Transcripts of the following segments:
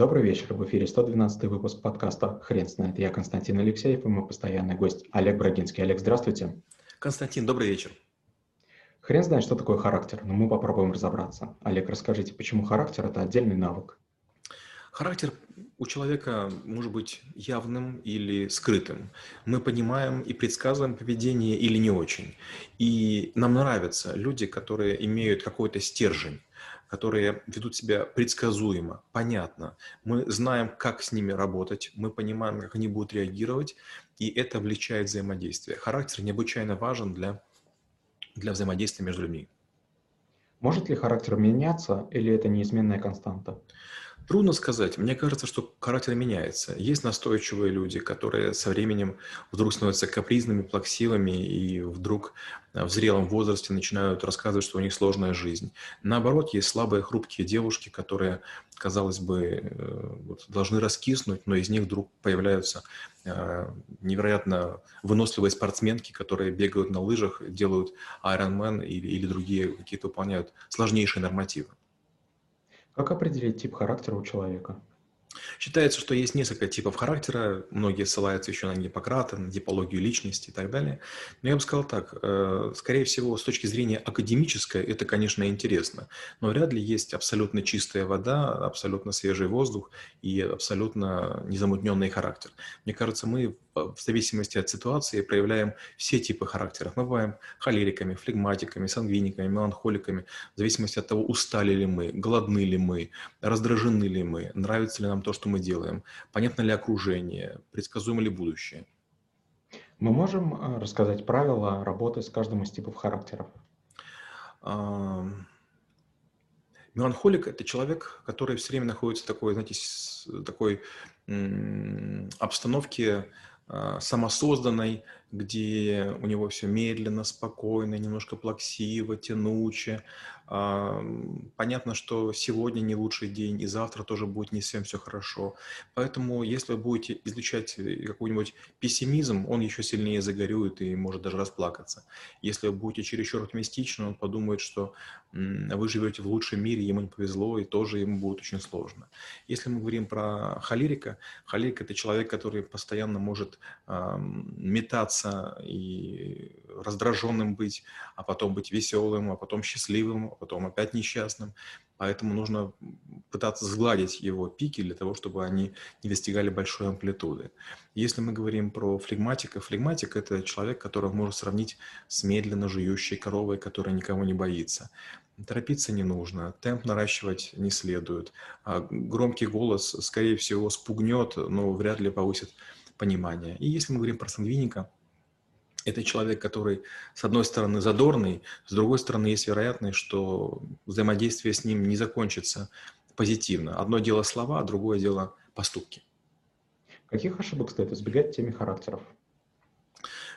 Добрый вечер. В эфире 112 выпуск подкаста «Хрен знает». Я Константин Алексеев и мой постоянный гость Олег Брагинский. Олег, здравствуйте. Константин, добрый вечер. Хрен знает, что такое характер, но мы попробуем разобраться. Олег, расскажите, почему характер – это отдельный навык? Характер у человека может быть явным или скрытым. Мы понимаем и предсказываем поведение или не очень. И нам нравятся люди, которые имеют какой-то стержень которые ведут себя предсказуемо, понятно. Мы знаем, как с ними работать, мы понимаем, как они будут реагировать, и это облегчает взаимодействие. Характер необычайно важен для, для взаимодействия между людьми. Может ли характер меняться или это неизменная константа? Трудно сказать. Мне кажется, что характер меняется. Есть настойчивые люди, которые со временем вдруг становятся капризными, плаксивыми и вдруг э, в зрелом возрасте начинают рассказывать, что у них сложная жизнь. Наоборот, есть слабые, хрупкие девушки, которые, казалось бы, э, должны раскиснуть, но из них вдруг появляются э, невероятно выносливые спортсменки, которые бегают на лыжах, делают Ironman или, или другие какие-то выполняют сложнейшие нормативы. Как определить тип характера у человека? Считается, что есть несколько типов характера, многие ссылаются еще на Гиппократа, на типологию личности и так далее. Но я бы сказал так, э, скорее всего, с точки зрения академической, это, конечно, интересно, но вряд ли есть абсолютно чистая вода, абсолютно свежий воздух и абсолютно незамутненный характер. Мне кажется, мы в зависимости от ситуации проявляем все типы характеров. Мы бываем холериками, флегматиками, сангвиниками, меланхоликами, в зависимости от того, устали ли мы, голодны ли мы, раздражены ли мы, нравится ли нам то, что мы делаем, понятно ли окружение, предсказуемо ли будущее. Мы можем э, рассказать правила работы с каждым из типов характеров? Меланхолик – это человек, который все время находится в такой, знаете, такой обстановке а, самосозданной, где у него все медленно, спокойно, немножко плаксиво, тянуче, Понятно, что сегодня не лучший день, и завтра тоже будет не всем все хорошо. Поэтому, если вы будете излучать э, какой-нибудь пессимизм, он еще сильнее загорюет и может даже расплакаться. Если вы будете чересчур оптимистичны, он подумает, что вы живете в лучшем мире, ему не повезло, и тоже ему будет очень сложно. Если мы говорим про холерика, холерик – это человек, который постоянно может метаться и раздраженным быть, а потом быть веселым, а потом счастливым, а потом опять несчастным. Поэтому нужно пытаться сгладить его пики для того, чтобы они не достигали большой амплитуды. Если мы говорим про флегматика, флегматик – это человек, которого можно сравнить с медленно жующей коровой, которая никого не боится. Торопиться не нужно, темп наращивать не следует. А громкий голос, скорее всего, спугнет, но вряд ли повысит понимание. И если мы говорим про сангвиника – это человек, который, с одной стороны, задорный, с другой стороны, есть вероятность, что взаимодействие с ним не закончится позитивно. Одно дело слова, другое дело поступки. Каких ошибок стоит избегать в теме характеров?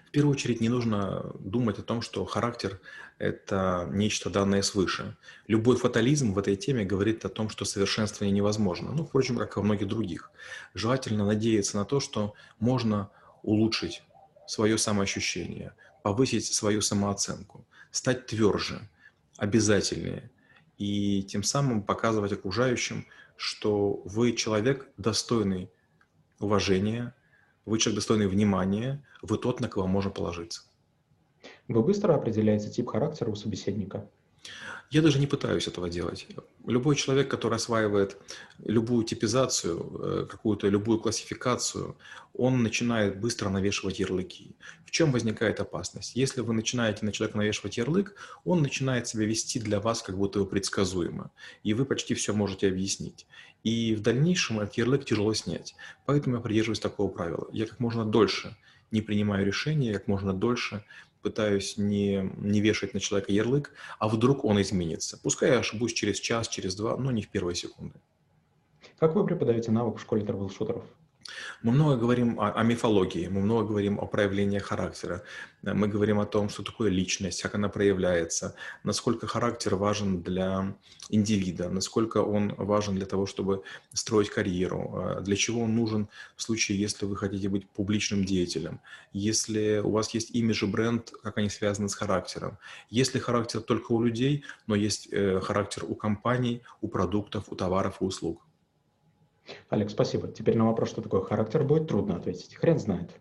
В первую очередь не нужно думать о том, что характер – это нечто данное свыше. Любой фатализм в этой теме говорит о том, что совершенствование невозможно. Ну, впрочем, как и во многих других. Желательно надеяться на то, что можно улучшить свое самоощущение, повысить свою самооценку, стать тверже, обязательнее и тем самым показывать окружающим, что вы человек достойный уважения, вы человек достойный внимания, вы тот, на кого можно положиться. Вы быстро определяете тип характера у собеседника? Я даже не пытаюсь этого делать. Любой человек, который осваивает любую типизацию, э, какую-то любую классификацию, он начинает быстро навешивать ярлыки. В чем возникает опасность? Если вы начинаете на человека навешивать ярлык, он начинает себя вести для вас как будто бы предсказуемо, и вы почти все можете объяснить. И в дальнейшем этот ярлык тяжело снять. Поэтому я придерживаюсь такого правила. Я как можно дольше не принимаю решения, как можно дольше пытаюсь не, не вешать на человека ярлык, а вдруг он изменится. Пускай я ошибусь через час, через два, но не в первые секунды. Как вы преподаете навык в школе трэбл-шутеров? Мы много говорим о, о мифологии, мы много говорим о проявлении характера, мы говорим о том, что такое личность, как она проявляется, насколько характер важен для индивида, насколько он важен для того, чтобы строить карьеру, а для чего он нужен в случае, если вы хотите быть публичным деятелем, если у вас есть имидж и бренд, как они связаны с характером. Если характер только у людей, но есть э, характер у компаний, у продуктов, у товаров и услуг. Олег, спасибо. Теперь на вопрос, что такое характер, будет трудно ответить. Хрен знает.